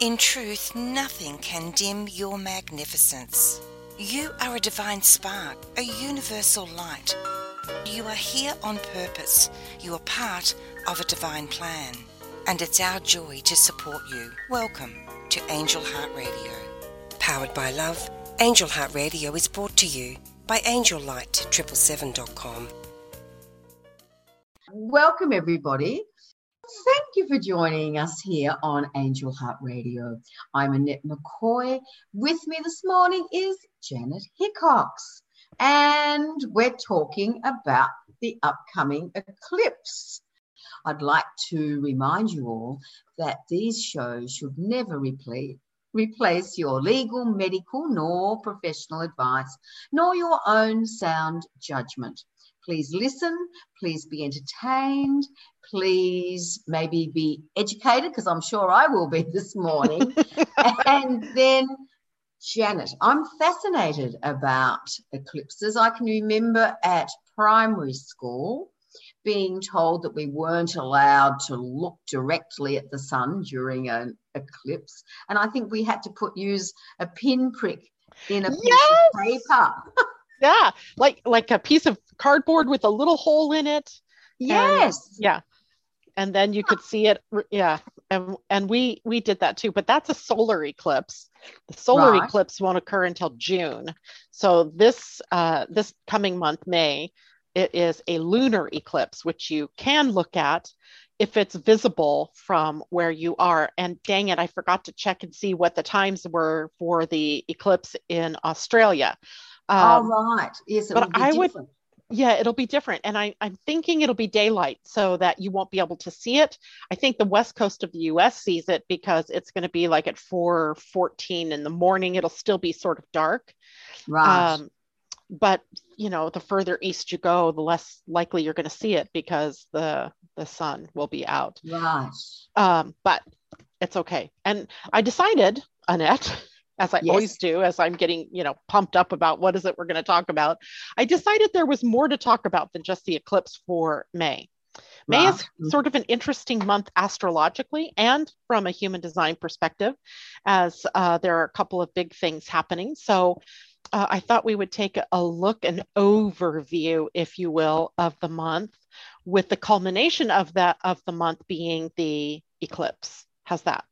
In truth, nothing can dim your magnificence. You are a divine spark, a universal light. You are here on purpose. You are part of a divine plan. And it's our joy to support you. Welcome to Angel Heart Radio. Powered by love, Angel Heart Radio is brought to you by angellight777.com. Welcome, everybody. Thank you for joining us here on Angel Heart Radio. I'm Annette McCoy. With me this morning is Janet Hickox, and we're talking about the upcoming eclipse. I'd like to remind you all that these shows should never replace replace your legal, medical, nor professional advice, nor your own sound judgment. Please listen, please be entertained, please maybe be educated, because I'm sure I will be this morning. and then, Janet, I'm fascinated about eclipses. I can remember at primary school being told that we weren't allowed to look directly at the sun during an eclipse. And I think we had to put use a pinprick in a piece of paper. yeah, like like a piece of cardboard with a little hole in it. Yes. And, yeah. And then you could see it. Yeah. And and we we did that too, but that's a solar eclipse. The solar right. eclipse won't occur until June. So this uh, this coming month, May, it is a lunar eclipse, which you can look at if it's visible from where you are. And dang it, I forgot to check and see what the times were for the eclipse in Australia. Um, All right. Yes, but I different. would. Yeah, it'll be different. And I, I'm thinking it'll be daylight so that you won't be able to see it. I think the west coast of the US sees it because it's going to be like at 4:14 in the morning. It'll still be sort of dark. Right. Um, but you know, the further east you go, the less likely you're going to see it because the the sun will be out. Right. Um, but it's okay. And I decided, Annette, as I yes. always do, as I'm getting, you know, pumped up about what is it we're going to talk about, I decided there was more to talk about than just the eclipse for May. May is sort of an interesting month astrologically and from a human design perspective, as uh, there are a couple of big things happening. So uh, I thought we would take a look, an overview, if you will, of the month, with the culmination of that of the month being the eclipse. How's that?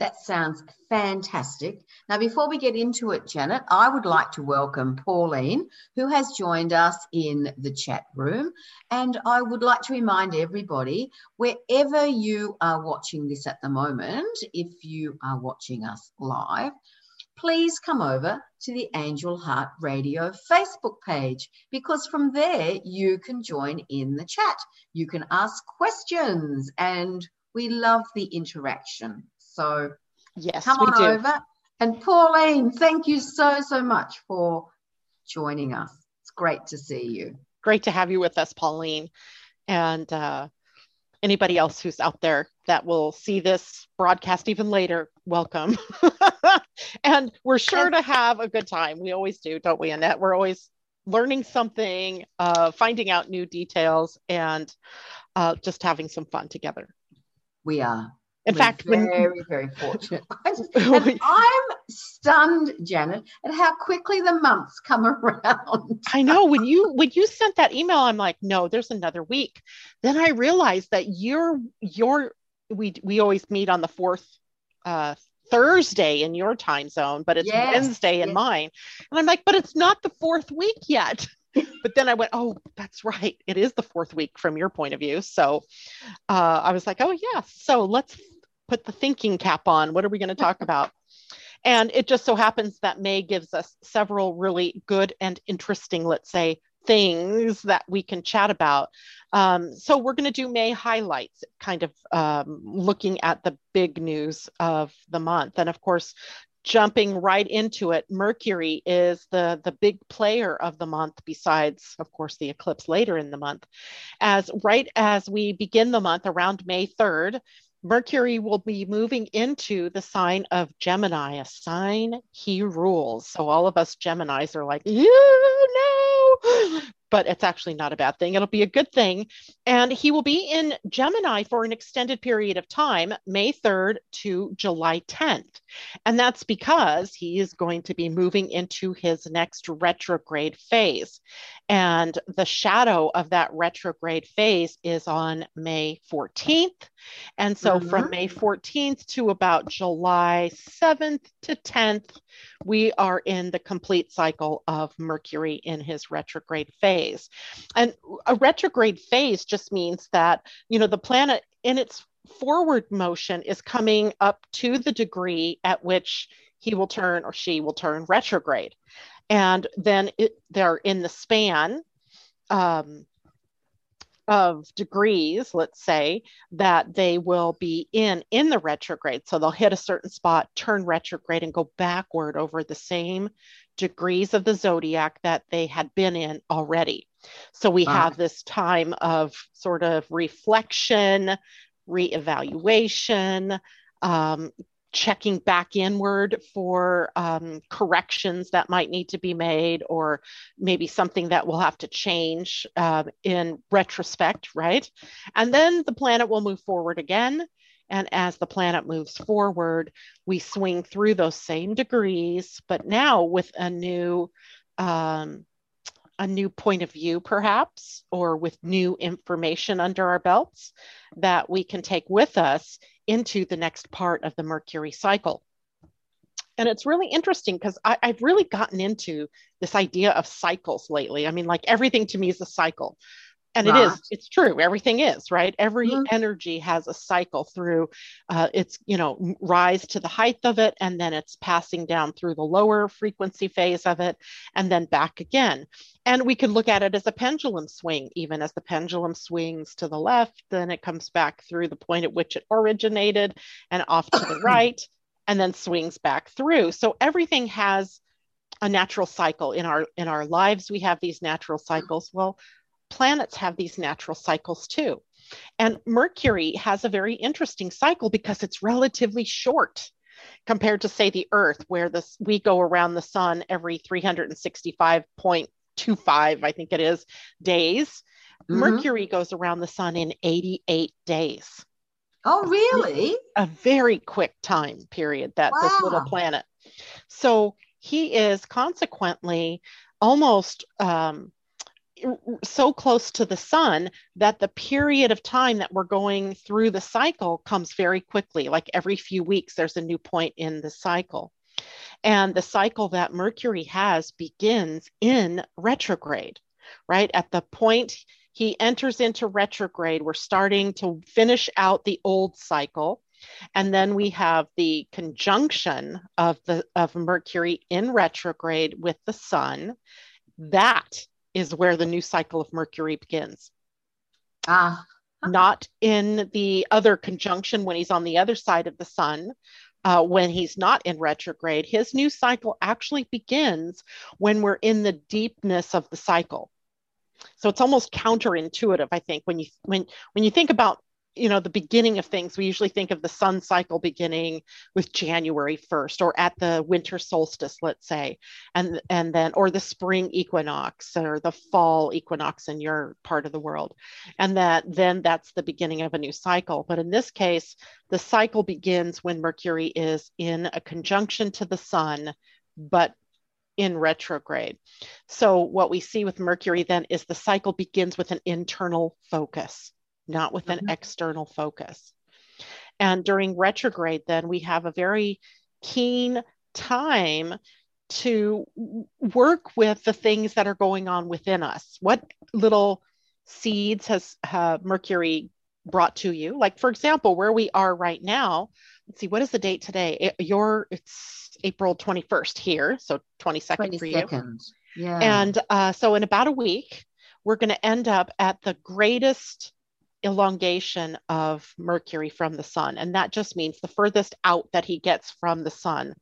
That sounds fantastic. Now, before we get into it, Janet, I would like to welcome Pauline, who has joined us in the chat room. And I would like to remind everybody wherever you are watching this at the moment, if you are watching us live, please come over to the Angel Heart Radio Facebook page because from there you can join in the chat. You can ask questions and we love the interaction. So yes, come on do. over. And Pauline, thank you so, so much for joining us. It's great to see you. Great to have you with us, Pauline. And uh, anybody else who's out there that will see this broadcast even later, welcome. and we're sure to have a good time. We always do, don't we, Annette? We're always learning something, uh, finding out new details, and uh, just having some fun together. We are. In We're fact, very, when, very fortunate. and I'm stunned, Janet, at how quickly the months come around. I know when you when you sent that email, I'm like, no, there's another week. Then I realized that you're you're we we always meet on the fourth uh, Thursday in your time zone, but it's yes, Wednesday in yes. mine. And I'm like, but it's not the fourth week yet. but then I went, oh, that's right. It is the fourth week from your point of view. So uh, I was like, oh, yeah. So let's put the thinking cap on. What are we going to talk about? And it just so happens that May gives us several really good and interesting, let's say, things that we can chat about. Um, so we're going to do May highlights, kind of um, looking at the big news of the month. And of course, jumping right into it, Mercury is the, the big player of the month, besides, of course, the eclipse later in the month. As right as we begin the month around May 3rd, Mercury will be moving into the sign of Gemini, a sign he rules. So all of us Geminis are like, you know, but it's actually not a bad thing. It'll be a good thing. And he will be in Gemini for an extended period of time, May 3rd to July 10th. And that's because he is going to be moving into his next retrograde phase. And the shadow of that retrograde phase is on May 14th. And so mm-hmm. from May 14th to about July 7th to 10th, we are in the complete cycle of Mercury in his retrograde phase. And a retrograde phase just means that, you know, the planet in its forward motion is coming up to the degree at which he will turn or she will turn retrograde. And then it, they're in the span um, of degrees, let's say, that they will be in in the retrograde. So they'll hit a certain spot, turn retrograde, and go backward over the same degrees of the zodiac that they had been in already. So we wow. have this time of sort of reflection, reevaluation, um, checking back inward for um, corrections that might need to be made or maybe something that will have to change uh, in retrospect right? And then the planet will move forward again. And as the planet moves forward we swing through those same degrees but now with a new um, a new point of view, perhaps, or with new information under our belts that we can take with us into the next part of the Mercury cycle. And it's really interesting because I've really gotten into this idea of cycles lately. I mean, like everything to me is a cycle and it is. It's true. Everything is right? Every mm-hmm. energy has a cycle through uh, it's you know rise to the height of it and then it's passing down through the lower frequency phase of it and then back again. And we can look at it as a pendulum swing even as the pendulum swings to the left then it comes back through the point at which it originated and off to the right and then swings back through. So everything has a natural cycle in our in our lives. We have these natural cycles. Well planets have these natural cycles too. And Mercury has a very interesting cycle because it's relatively short compared to say the Earth, where this we go around the sun every 365.25, I think it is, days. Mm-hmm. Mercury goes around the sun in 88 days. Oh, really? A very quick time period that wow. this little planet. So he is consequently almost um, so close to the sun that the period of time that we're going through the cycle comes very quickly. Like every few weeks, there's a new point in the cycle. And the cycle that Mercury has begins in retrograde, right? At the point he enters into retrograde, we're starting to finish out the old cycle. And then we have the conjunction of the of Mercury in retrograde with the sun. That is where the new cycle of Mercury begins. Ah. Not in the other conjunction when he's on the other side of the sun, uh, when he's not in retrograde. His new cycle actually begins when we're in the deepness of the cycle. So it's almost counterintuitive, I think, when you when when you think about you know the beginning of things we usually think of the sun cycle beginning with january 1st or at the winter solstice let's say and and then or the spring equinox or the fall equinox in your part of the world. And that then that's the beginning of a new cycle. But in this case the cycle begins when mercury is in a conjunction to the sun but in retrograde. So, what we see with Mercury then is the cycle begins with an internal focus not with an mm-hmm. external focus. And during retrograde, then we have a very keen time to work with the things that are going on within us. What little seeds has uh, Mercury brought to you? Like, for example, where we are right now. Let's see, what is the date today? It, your it's April 21st here, so 22nd 22nd. for you. Yeah. And uh, so in about a week, we're going to end up at the greatest elongation of Mercury from the sun. And that just means the furthest out that he gets from the sun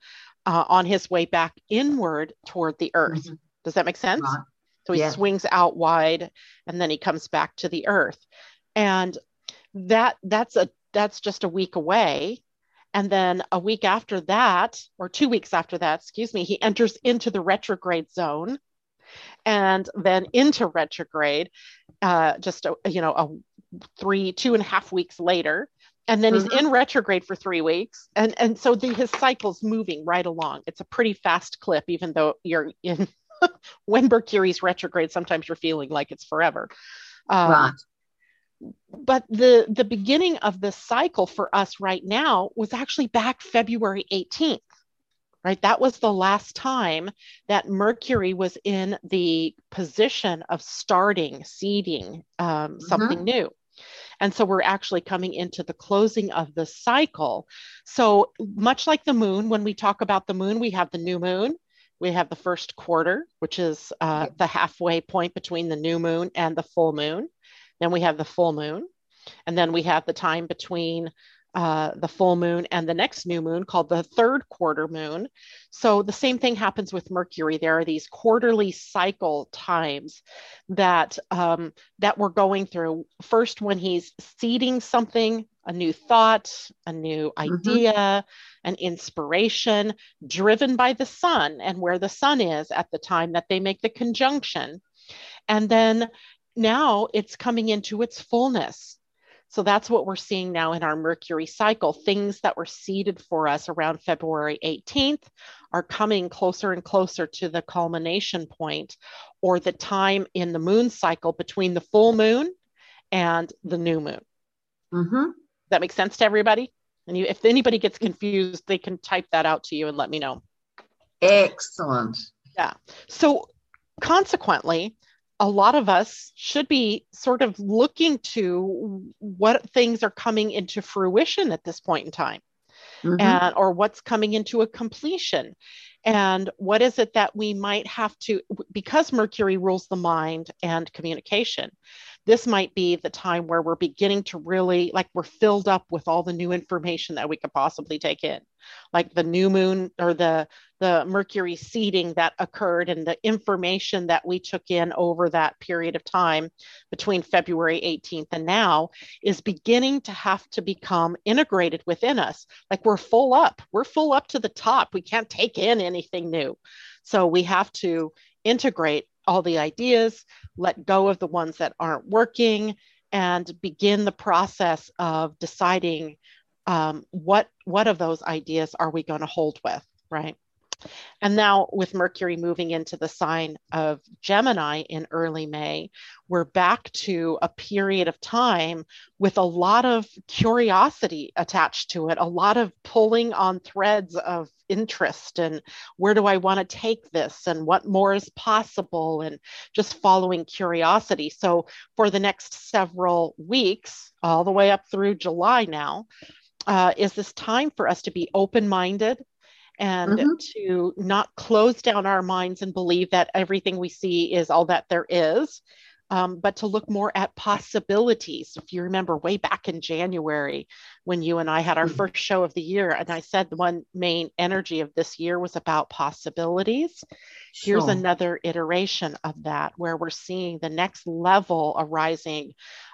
uh, on his way back inward toward the earth. Mm-hmm. Does that make sense? So he yeah. swings out wide and then he comes back to the earth. And that that's a that's just a week away. And then a week after that, or two weeks after that, excuse me, he enters into the retrograde zone and then into retrograde, uh, just a, you know a three two and a half weeks later, and then mm-hmm. he's in retrograde for three weeks, and and so the, his cycle's moving right along. It's a pretty fast clip, even though you're in when Mercury's retrograde. Sometimes you're feeling like it's forever. Um, right but the the beginning of the cycle for us right now was actually back February 18th right that was the last time that mercury was in the position of starting seeding um, mm-hmm. something new and so we're actually coming into the closing of the cycle so much like the moon when we talk about the moon we have the new moon we have the first quarter which is uh, the halfway point between the new moon and the full moon then we have the full moon. And then we have the time between uh, the full moon and the next new moon called the third quarter moon. So the same thing happens with Mercury. There are these quarterly cycle times that um, that we're going through. First, when he's seeding something, a new thought, a new mm-hmm. idea, mm-hmm. an inspiration, driven by the sun and where the sun is at the time that they make the conjunction. And then now it's coming into its fullness. So that's what we're seeing now in our Mercury cycle. Things that were seeded for us around February 18th are coming closer and closer to the culmination point or the time in the moon cycle between the full moon and the new moon. Mm-hmm. That makes sense to everybody? And you, if anybody gets confused, they can type that out to you and let me know. Excellent. Yeah. So consequently, a lot of us should be sort of looking to what things are coming into fruition at this point in time mm-hmm. and or what's coming into a completion and what is it that we might have to because mercury rules the mind and communication this might be the time where we're beginning to really like we're filled up with all the new information that we could possibly take in like the new moon or the the mercury seeding that occurred and the information that we took in over that period of time between february 18th and now is beginning to have to become integrated within us. Like we're full up. We're full up to the top. We can't take in anything new. So we have to integrate all the ideas let go of the ones that aren't working and begin the process of deciding um, what what of those ideas are we going to hold with right and now, with Mercury moving into the sign of Gemini in early May, we're back to a period of time with a lot of curiosity attached to it, a lot of pulling on threads of interest and where do I want to take this and what more is possible and just following curiosity. So, for the next several weeks, all the way up through July now, uh, is this time for us to be open minded and mm-hmm. to not close down our minds and believe that everything we see is all that there is, um, but to look more at possibilities. If you remember way back in January when you and I had our mm-hmm. first show of the year, and I said the one main energy of this year was about possibilities. Sure. Here's another iteration of that where we're seeing the next level arising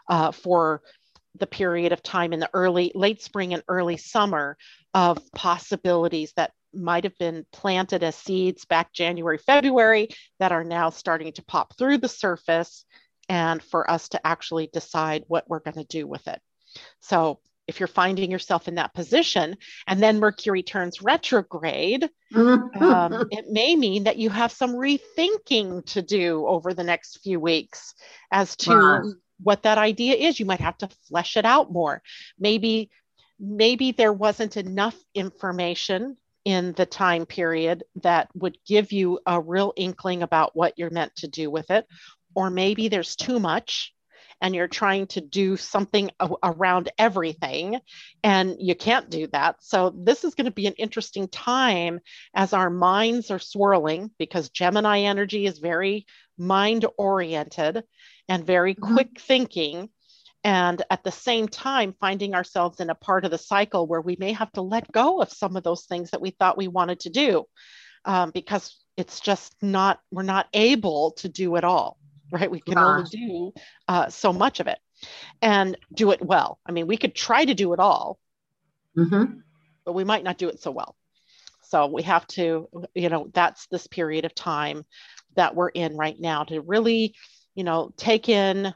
uh, for the period of time in the early late spring and early summer of possibilities that might have been planted as seeds back January, February that are now starting to pop through the surface and for us to actually decide what we're going to do with it. So, if you're finding yourself in that position and then Mercury turns retrograde, um, it may mean that you have some rethinking to do over the next few weeks as to wow. What that idea is. You might have to flesh it out more. Maybe maybe there wasn't enough information in the time period that would give you a real inkling about what you're meant to do with it. Or maybe there's too much and you're trying to do something around everything and you can't do that. So, this is going to be an interesting time as our minds are swirling because Gemini energy is very mind oriented and very mm-hmm. quick thinking and at the same time finding ourselves in a part of the cycle where we may have to let go of some of those things that we thought we wanted to do um, because it's just not we're not able to do it all right? We can only do uh, so much of it. And do it well. I mean we could try to do it all mm-hmm. but we might not do it so well. So we have to you know that's this period of time that we're in right now to really, you know, take in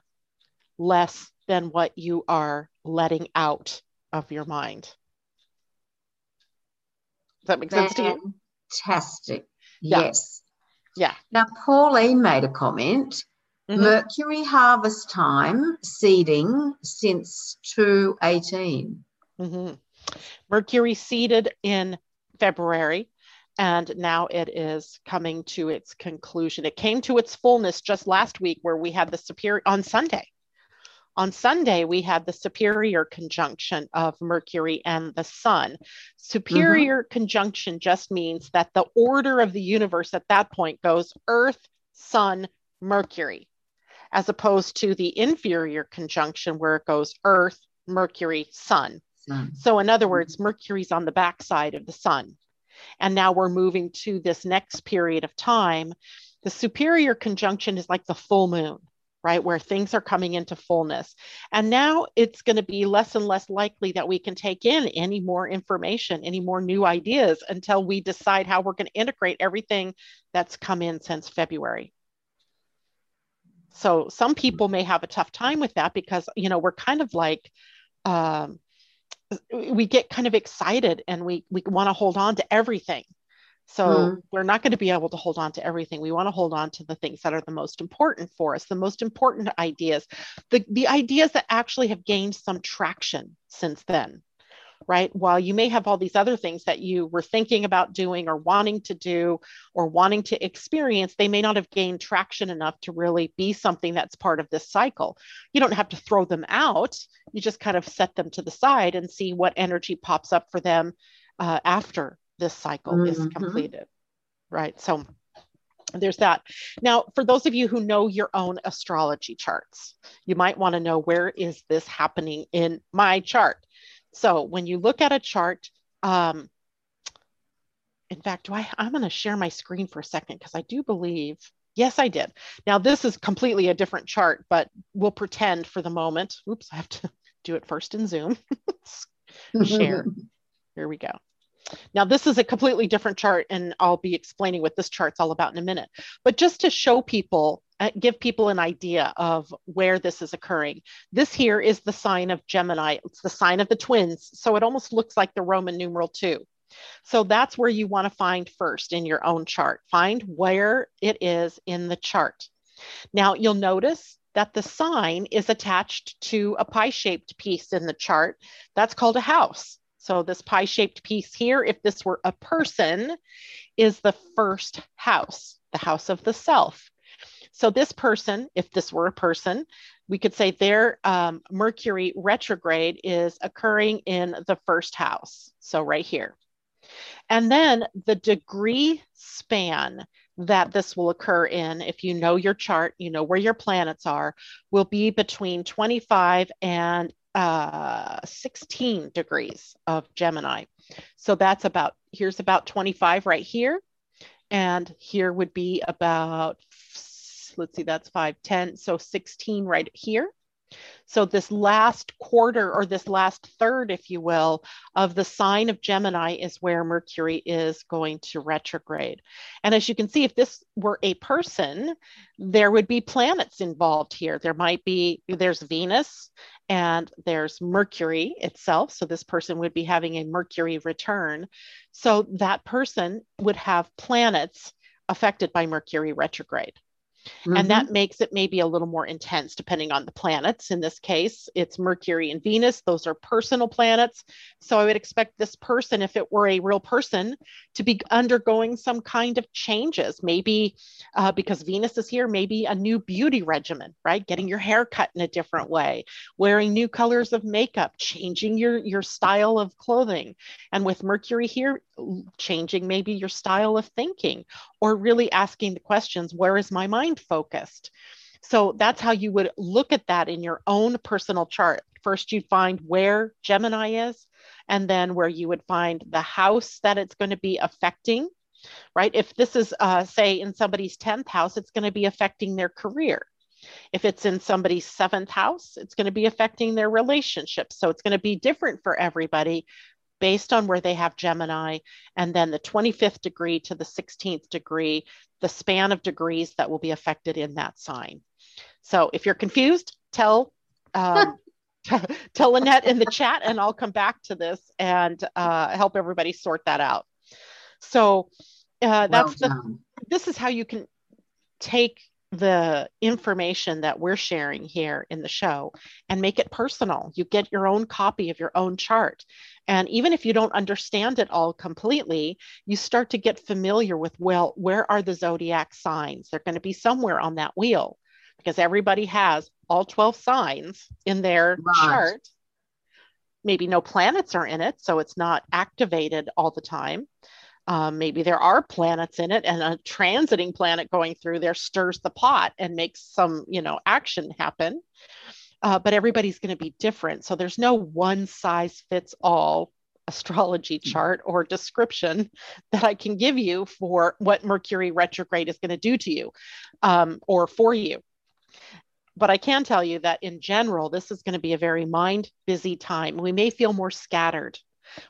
less than what you are letting out of your mind. Does that make sense to you? Fantastic. Yeah. Yes. Yeah. Now, Pauline made a comment. Mhm. Mercury harvest time seeding since 218. hmm Mercury seeded in February, and now it is coming to its conclusion. It came to its fullness just last week, where we had the superior on Sunday. On Sunday, we had the superior conjunction of Mercury and the Sun. Superior mm-hmm. conjunction just means that the order of the universe at that point goes Earth, Sun, Mercury, as opposed to the inferior conjunction where it goes Earth, Mercury, Sun. So, So, in other mm-hmm. words, Mercury's on the backside of the sun. And now we're moving to this next period of time. The superior conjunction is like the full moon, right? Where things are coming into fullness. And now it's going to be less and less likely that we can take in any more information, any more new ideas until we decide how we're going to integrate everything that's come in since February. So, some people may have a tough time with that because, you know, we're kind of like, um, we get kind of excited and we we want to hold on to everything. So Mm. we're not going to be able to hold on to everything. We want to hold on to the things that are the most important for us the most important ideas the the ideas that actually have gained some traction since then right? While you may have all these other things that you were thinking about doing or wanting to do or wanting to experience they may not have gained traction enough to really be something that's part of this cycle. You don't have to throw them out. You just kind of set them to the side and see what energy pops up for them uh, after this cycle is Mhm. completed right? So there's that. Now for those of you who know your own astrology charts you might want to know where is this happening in my chart so when you look at a chart um, in fact do i i'm going to share my screen for a second because i do believe yes i did. Now this is completely a different chart but we'll pretend for the moment. Oops i have to do it first in zoom. Share. Here we go. Now, this is a completely different chart, and I'll be explaining what this chart's all about in a minute. But just to show people, uh, give people an idea of where this is occurring, this here is the sign of Gemini. It's the sign of the twins. So it almost looks like the Roman numeral two. So that's where you want to find first in your own chart. Find where it is in the chart. Now, you'll notice that the sign is attached to a pie shaped piece in the chart. That's called a house. So, this pie shaped piece here, if this were a person, is the first house, the house of the self. So, this person, if this were a person, we could say their um, Mercury retrograde is occurring in the first house. So, right here. And then the degree span that this will occur in, if you know your chart, you know where your planets are, will be between 25 and uh, 16 degrees of Gemini. So that's about, here's about 25 right here. And here would be about, let's see, that's 5, 10, so 16 right here. So, this last quarter or this last third, if you will, of the sign of Gemini is where Mercury is going to retrograde. And as you can see, if this were a person, there would be planets involved here. There might be, there's Venus and there's Mercury itself. So, this person would be having a Mercury return. So, that person would have planets affected by Mercury retrograde and that makes it maybe a little more intense depending on the planets. In this case, it's Mercury and Venus, those are personal planets. So I would expect this person, if it were a real person, to be undergoing some kind of changes. Maybe uh, because Venus is here, maybe a new beauty regimen, right? Getting your hair cut in a different way, wearing new colors of makeup, changing your, your style of clothing. And with Mercury here, changing maybe your style of thinking or really asking the questions where is my mind focused? So that's how you would look at that in your own personal chart. First you'd find where gemini is and then where you would find the house that it's going to be affecting right? If this is uh, say in somebody's 10th house it's going to be affecting their career. If it's in somebody's seventh house it's going to be affecting their relationships. So it's going to be different for everybody based on where they have Gemini, and then the 25th degree to the 16th degree, the span of degrees that will be affected in that sign. So if you're confused, tell um, tell Annette in the chat, and I'll come back to this and uh, help everybody sort that out. So uh, that's well the. This is how you can take the information that we're sharing here in the show and make it personal. You get your own copy of your own chart. And even if you don't understand it all completely, you start to get familiar with, well, where are the zodiac signs? They're going to be somewhere on that wheel because everybody has all 12 signs in their right. chart. Maybe no planets are in it, so it's not activated all the time. Um, maybe there are planets in it, and a transiting planet going through there stirs the pot and makes some, you know, action happen. Uh, but everybody's going to be different. So there's no one size fits all astrology hmm. chart or description that I can give you for what Mercury retrograde is going to do to you um, or for you. But I can tell you that in general, this is going to be a very mind busy time. We may feel more scattered.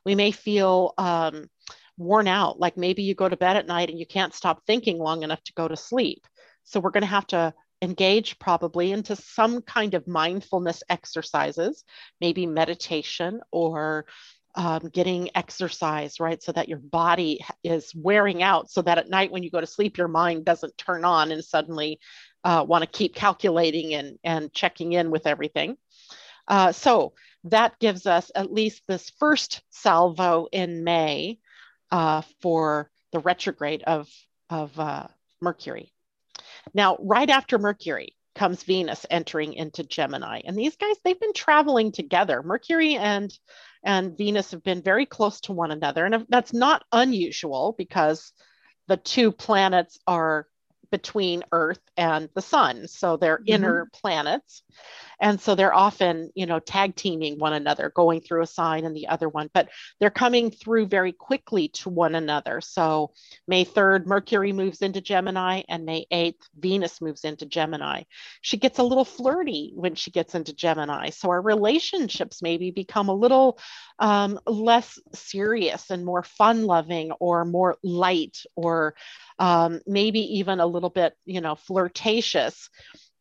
We may feel um, worn out, like maybe you go to bed at night and you can't stop thinking long enough to go to sleep. So we're going to have to engage probably into some kind of mindfulness exercises, maybe meditation or um, getting exercise, right? So that your body is wearing out, so that at night when you go to sleep, your mind doesn't turn on and suddenly uh, want to keep calculating and, and checking in with everything. Uh, so that gives us at least this first salvo in May uh, for the retrograde of, of uh, Mercury. Now, right after Mercury comes Venus entering into Gemini. And these guys, they've been traveling together. Mercury and and Venus have been very close to one another. And that's not unusual because the two planets are between Earth and the Sun. So they're mm-hmm. inner planets. And so they're often, you know, tag teaming one another, going through a sign and the other one, but they're coming through very quickly to one another. So May 3rd, Mercury moves into Gemini, and May 8th, Venus moves into Gemini. She gets a little flirty when she gets into Gemini. So our relationships maybe become a little um, less serious and more fun loving or more light or um, maybe even a little bit, you know, flirtatious.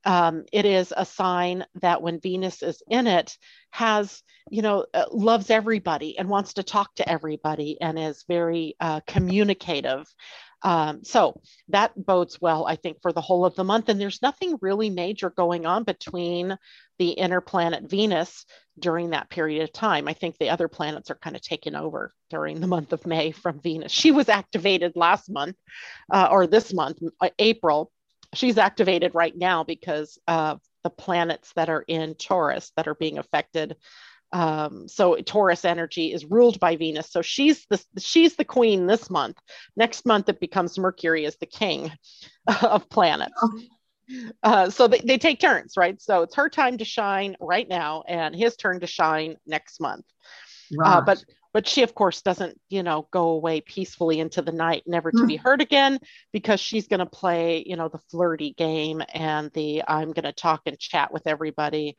Um, it is a sign that when Venus is in it, has, you know, uh, loves everybody and wants to talk to everybody and is very uh, communicative. Um, so that bodes well, I think, for the whole of the month. And there's nothing really major going on between the inner planet Venus during that period of time. I think the other planets are kind of taken over during the month of May from Venus. She was activated last month uh, or this month, uh, April. She's activated right now because of the planets that are in Taurus that are being affected. Um, so Taurus energy is ruled by Venus. So she's the she's the queen this month. Next month it becomes Mercury as the king of planets. Uh, so they, they take turns, right? So it's her time to shine right now, and his turn to shine next month. Uh, right. Uh, but but she of course doesn't you know go away peacefully into the night never to be heard again because she's going to play you know the flirty game and the i'm going to talk and chat with everybody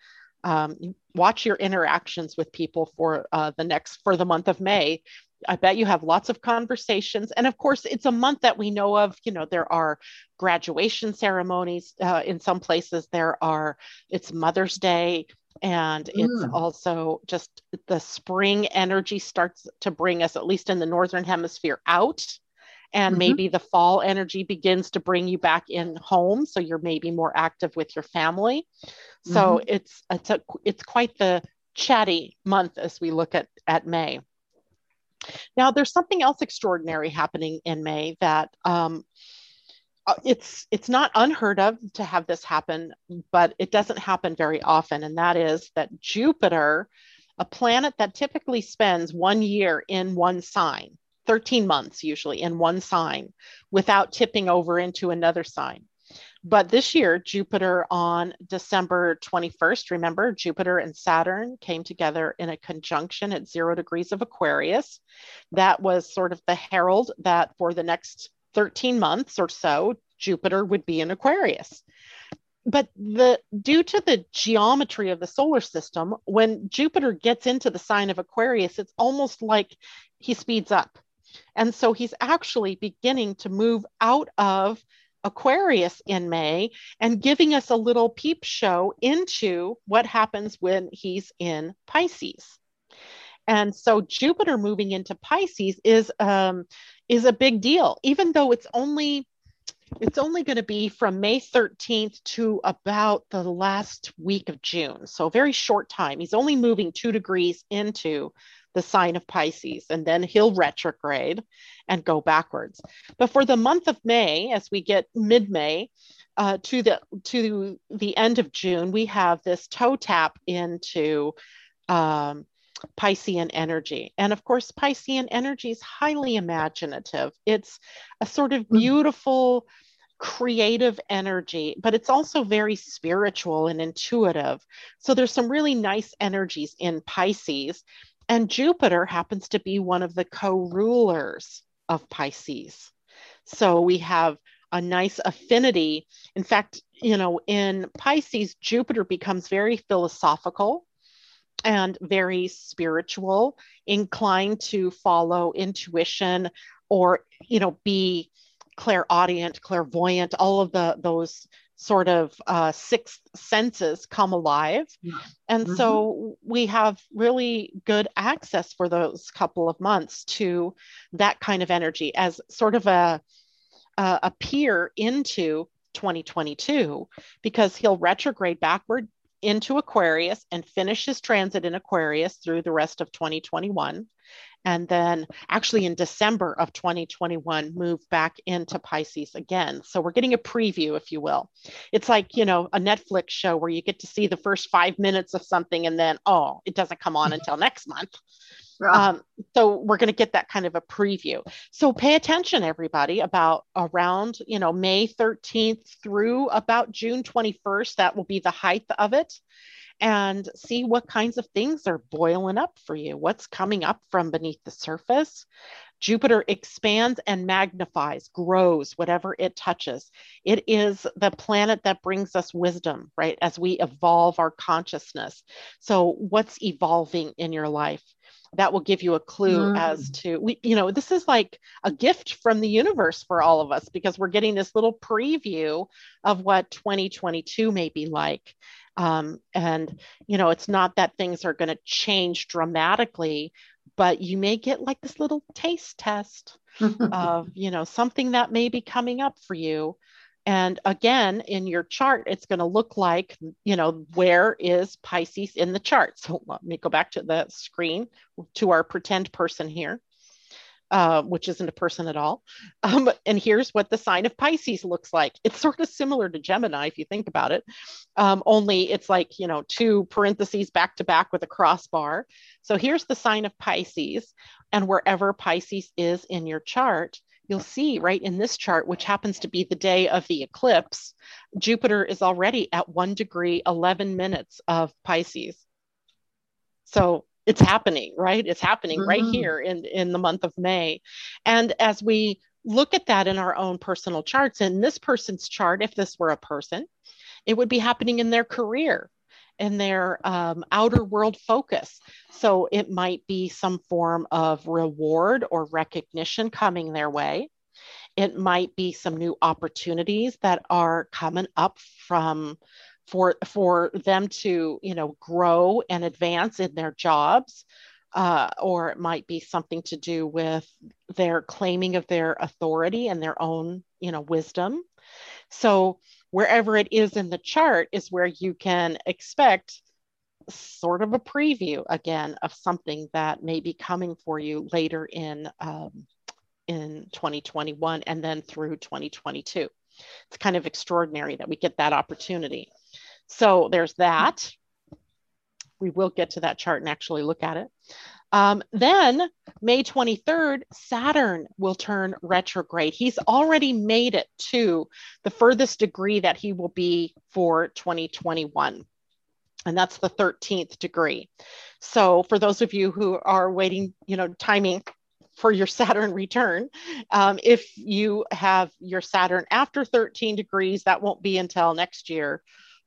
um, watch your interactions with people for uh, the next for the month of may I bet you have lots of conversations. And of course, it's a month that we know of. You know, there are graduation ceremonies. Uh, in some places, there are, it's Mother's Day. And it's mm. also just the spring energy starts to bring us, at least in the Northern Hemisphere, out. And mm-hmm. maybe the fall energy begins to bring you back in home. So you're maybe more active with your family. So mm-hmm. it's, it's, a, it's quite the chatty month as we look at, at May. Now, there's something else extraordinary happening in May that um, uh, it's it's not unheard of to have this happen, but it doesn't happen very often, and that is that Jupiter, a planet that typically spends one year in one sign, 13 months usually in one sign, without tipping over into another sign. But this year, Jupiter on December 21st, remember, Jupiter and Saturn came together in a conjunction at zero degrees of Aquarius. That was sort of the herald that for the next 13 months or so, Jupiter would be in Aquarius. but the due to the geometry of the solar system, when Jupiter gets into the sign of Aquarius, it's almost like he speeds up. And so he's actually beginning to move out of Aquarius in May and giving us a little peep show into what happens when he's in Pisces. And so Jupiter moving into Pisces is um, is a big deal, even though it's only it's only going to be from May 13th to about the last week of June. So very short time. He's only moving two degrees into the sign of Pisces, and then he'll retrograde and go backwards. But for the month of May, as we get mid-May uh, to the to the end of June, we have this toe tap into um, Piscean energy. And of course, Piscean energy is highly imaginative. It's a sort of hmm. beautiful, creative energy, but it's also very spiritual and intuitive. So there's some really nice energies in Pisces. And Jupiter happens to be one of the co rulers of Pisces. So we have a nice affinity. In fact, you know, in Pisces, Jupiter becomes very philosophical and very spiritual, inclined to follow intuition or, you know, be clairaudient, clairvoyant, all of the those sort of uh, sixth senses come alive. And mm-hmm. so we have really good access for those couple of months to that kind of energy as sort of a, a, a peer into 2022 because he'll retrograde backward into Aquarius and finish his transit in Aquarius through the rest of 2021 and then actually in December of 2021 move back into Pisces again. So we're getting a preview, if you will. It's like, you know, a Netflix show where you get to see the first five minutes of something and then, oh, it doesn't come on mm-hmm. until next month. Right. Um, so we're going to get that kind of a preview. So pay attention, everybody, about around, you know, May 13th through about June 21st. That will be the height of it and see what kinds of things are boiling up for you, what's coming up from beneath the surface. Jupiter expands and magnifies, grows whatever it touches. It is the planet that brings us wisdom, right? As we evolve our consciousness. So, what's evolving in your life? That will give you a clue mm. as to, we, you know, this is like a gift from the universe for all of us because we're getting this little preview of what 2022 may be like. Um, and, you know, it's not that things are going to change dramatically, but you may get like this little taste test of, you know, something that may be coming up for you. And again, in your chart, it's going to look like, you know, where is Pisces in the chart? So let me go back to the screen to our pretend person here uh, which isn't a person at all. Um, and here's what the sign of Pisces looks like. It's sort of similar to Gemini if you think about it, um, only it's like, you know, two parentheses back to back with a crossbar. So here's the sign of Pisces. And wherever Pisces is in your chart, you'll see right in this chart, which happens to be the day of the eclipse, Jupiter is already at one degree, 11 minutes of Pisces. So it's happening, right? It's happening mm-hmm. right here in, in the month of May. And as we look at that in our own personal charts, in this person's chart, if this were a person, it would be happening in their career in their um, outer world focus. So it might be some form of reward or recognition coming their way. It might be some new opportunities that are coming up from for for them to you know grow and advance in their jobs uh, or it might be something to do with their claiming of their authority and their own you know wisdom so wherever it is in the chart is where you can expect sort of a preview again of something that may be coming for you later in um, in 2021 and then through 2022 it's kind of extraordinary that we get that opportunity so there's that. We will get to that chart and actually look at it. Um, then May 23rd, Saturn will turn retrograde. He's already made it to the furthest degree that he will be for 2021. And that's the 13th degree. So for those of you who are waiting, you know, timing for your Saturn return. Um, if you have your Saturn after 13 degrees, that won't be until next year.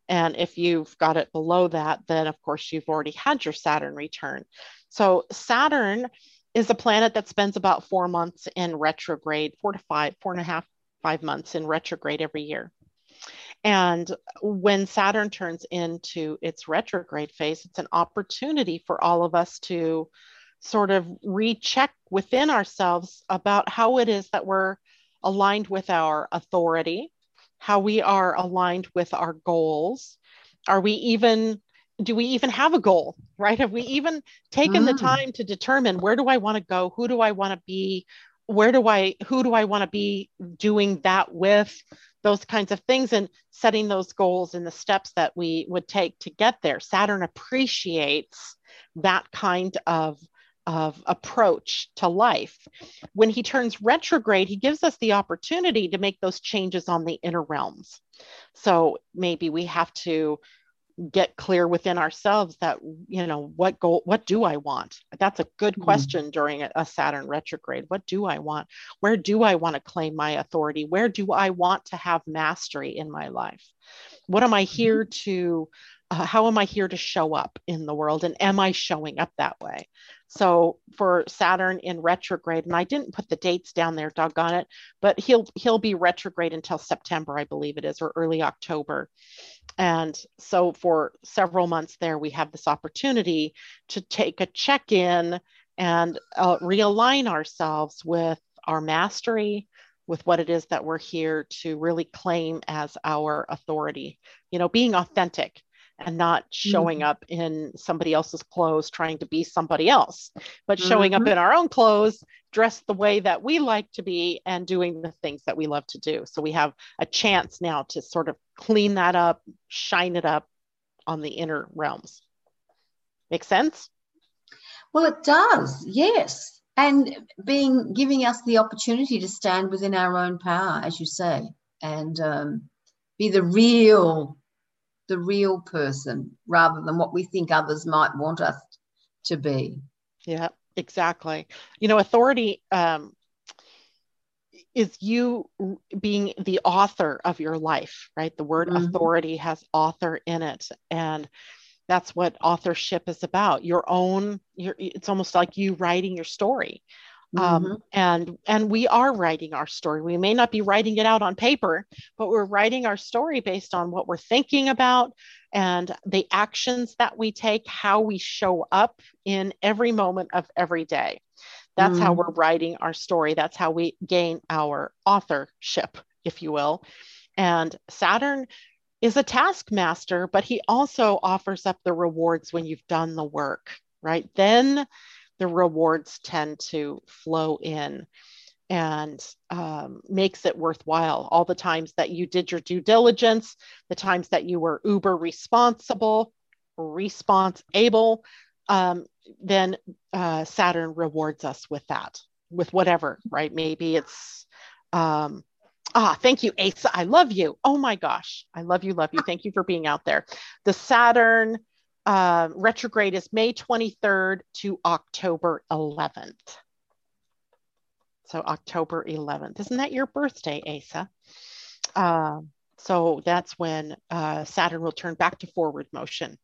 And if you've got it below that, then of course you've already had your Saturn return. So Saturn is a planet that spends about four months in retrograde, four to five, four and a half, five months in retrograde every year. And when Saturn turns into its retrograde phase, it's an opportunity for all of us to sort of recheck within ourselves about how it is that we're aligned with our authority, how we are aligned with our goals. Are we even, do we even have a goal, right? Have we even taken mm. the time to determine where do I want to go? Who do I want to be? Where do I, who do I want to be doing that with? Those kinds of things and setting those goals and the steps that we would take to get there. Saturn appreciates that kind of of approach to life. When he turns retrograde, he gives us the opportunity to make those changes on the inner realms. So maybe we have to get clear within ourselves that you know what goal what do i want that's a good mm-hmm. question mm. during a, a saturn retrograde what do i want where do i want to claim my authority where do i want to have mastery in my life what am i mm-hmm. here to uh, how am i here to show up in the world and am i showing up that way so for Saturn in retrograde, and I didn't put the dates down there, doggone it, but he'll he'll be retrograde until September, I believe it is, or early October. And so for several months there, we have this opportunity to take a check-in and uh, realign ourselves with our mastery, with what it is that we're here to really claim as our authority. You know, being authentic and not showing mm-hmm. up in somebody else's clothes trying to be somebody else, but showing mm-hmm. up in our own clothes, dressed the way that we like to be, and doing the things that we love to do. So we have a chance now to sort of clean that up, shine it up on the inner realms. Make sense? Well, it does, yes. And being giving us the opportunity to stand within our own power, as you say, and um, be the real the real person rather than what we think others might want us to be. Yeah, exactly. You know, authority um, is you being the author of your life, right? The word mm-hmm. authority has author in it. And that's what authorship is about your own your, it's almost like you writing your story um, mm-hmm. and and we are writing our story. We may not be writing it out on paper but we're writing our story based on what we're thinking about and the actions that we take how we show up in every moment of every day. That's mm-hmm. how we're writing our story. That's how we gain our authorship if you will. And saturn is a taskmaster but he also offers up the rewards when you've done the work right? Then the rewards tend to flow in and um, makes it worthwhile. All the times that you did your due diligence, the times that you were uber responsible, response able, um, then uh, Saturn rewards us with that, with whatever, right? Maybe it's, um, ah, thank you, Asa. I love you. Oh my gosh. I love you, love you. Thank you for being out there. The Saturn uh, retrograde is May 23rd to October 11th. So October 11th. Isn't that your birthday, Asa? Uh, so that's when uh, Saturn will turn back to forward motion.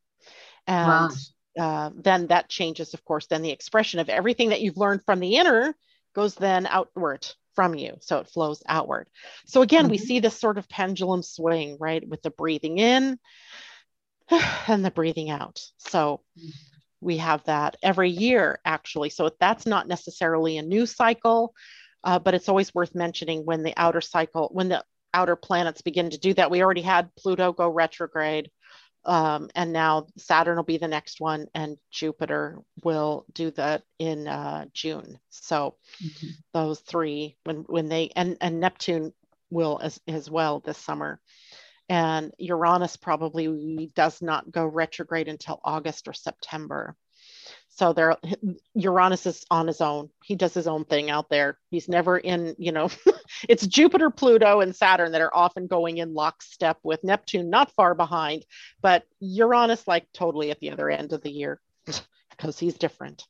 And wow. uh, then that changes, of course, then the expression of everything that you've learned from the inner goes then outward from you. So it flows outward. So again, mm-hmm. we see this sort of pendulum swing, right? With the breathing in and the breathing out. So we have that every year, actually. So that's not necessarily a new cycle, uh, but it's always worth mentioning when the outer cycle, when the outer planets begin to do that. We already had Pluto go retrograde. Um, and now Saturn will be the next one, and Jupiter will do that in uh, June. So mm-hmm. those three, when when they and and Neptune will as as well this summer and Uranus probably does not go retrograde until August or September. So there, Uranus is on his own. He does his own thing out there. He's never in, you know, it's Jupiter, Pluto, and Saturn that are often going in lockstep with Neptune, not far behind, but Uranus like totally at the other end of the year because he's different.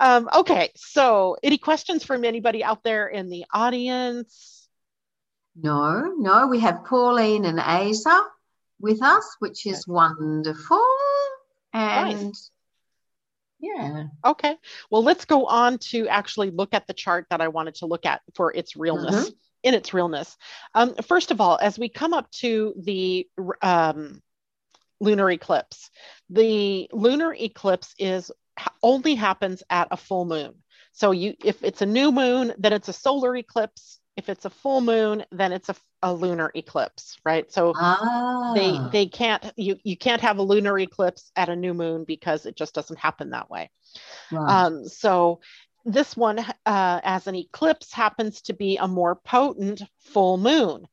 um, okay, so any questions from anybody out there in the audience? No, no, we have Pauline and Asa with us, which is wonderful. And Nice. yeah, Okay, well, let's go on to actually look at the chart that I wanted to look at for its realness, in its realness. Um, first of all, as we come up to the um, lunar eclipse, the lunar eclipse is only happens at a full moon. So you, if it's a new moon, then it's a solar eclipse. If it's a full moon, then it's a, a lunar eclipse, right? So ah, they they can't you you can't have a lunar eclipse at a new moon because it just doesn't happen that way. right. Um, so this one, uh, as an eclipse, happens to be a more potent full moon.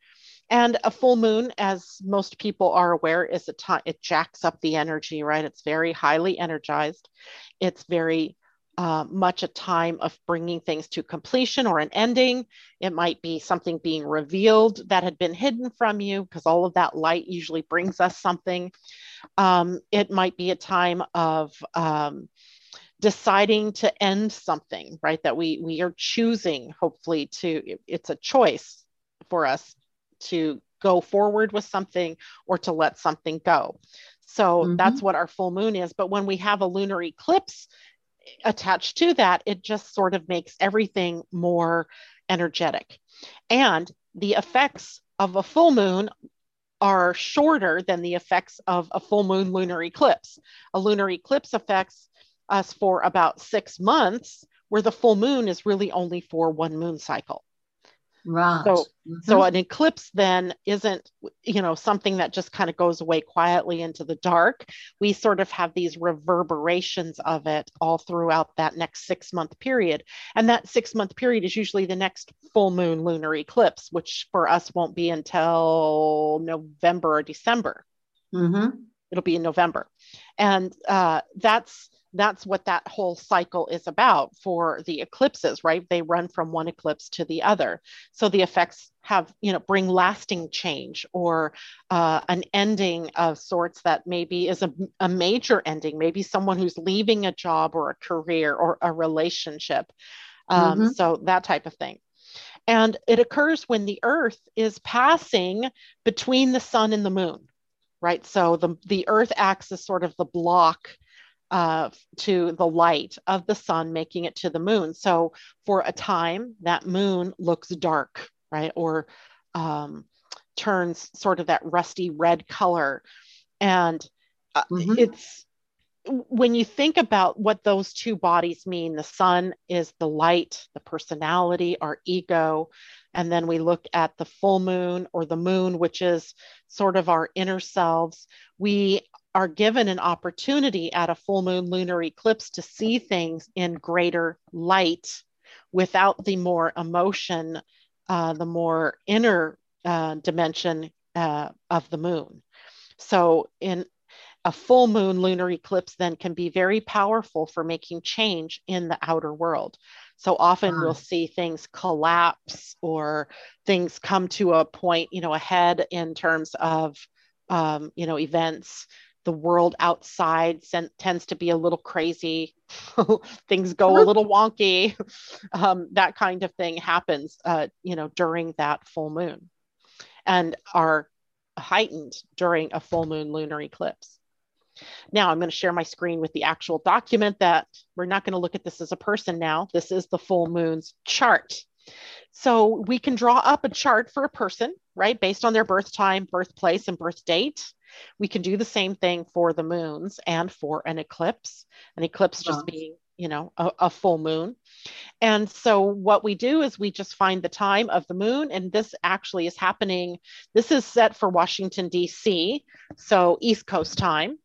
And a full moon, as most people are aware, is a time it jacks up the energy, right? It's very highly energized. It's very uh, much a time of bringing things to completion or an ending. It might be something being revealed that had been hidden from you, because all of that light usually brings us something. Um, it might be a time of um, deciding to end something right that we we are choosing hopefully to it's a choice for us to go forward with something or to let something go so Mhm. that's what our full moon is but when we have a lunar eclipse attached to that it just sort of makes everything more energetic and the effects of a full moon are shorter than the effects of a full moon lunar eclipse a lunar eclipse affects us for about six months, where the full moon is really only for one moon cycle. Right. So, Mhm. so an eclipse then isn't, you know, something that just kind of goes away quietly into the dark. We sort of have these reverberations of it all throughout that next six month period. And that six month period is usually the next full moon lunar eclipse, which for us won't be until November or December Mhm. it'll be in November. And uh, that's that's what that whole cycle is about for the eclipses, right? They run from one eclipse to the other. So the effects have, you know, bring lasting change or uh, an ending of sorts that maybe is a, a major ending, maybe someone who's leaving a job or a career or a relationship. Um, Mhm. So that type of thing. And it occurs when the earth is passing between the sun and the moon right? So the, the earth acts as sort of the block uh, to the light of the sun, making it to the moon. So for a time, that moon looks dark, right? Or um, turns sort of that rusty red color. And uh, Mhm. it's when you think about what those two bodies mean, the sun is the light, the personality, our ego. And then we look at the full moon or the moon, which is sort of our inner selves. We are given an opportunity at a full moon lunar eclipse to see things in greater light without the more emotion, uh, the more inner uh, dimension uh, of the moon. So, in a full moon lunar eclipse, then can be very powerful for making change in the outer world. So often Wow. we'll see things collapse or things come to a point, you know, ahead in terms of, um, you know, events. The world outside sen- tends to be a little crazy. things go a little wonky. Um, that kind of thing happens, uh, you know, during that full moon and are heightened during a full moon lunar eclipse. Now I'm going to share my screen with the actual document that we're not going to look at this as a person now. This is the full moon's chart. So we can draw up a chart for a person, right, based on their birth time, birthplace, and birth date. We can do the same thing for the moons and for an eclipse. An eclipse just being, you know, a, a full moon. And so what we do is we just find the time of the moon, and this actually is happening. This is set for Washington, D.C., so East Coast time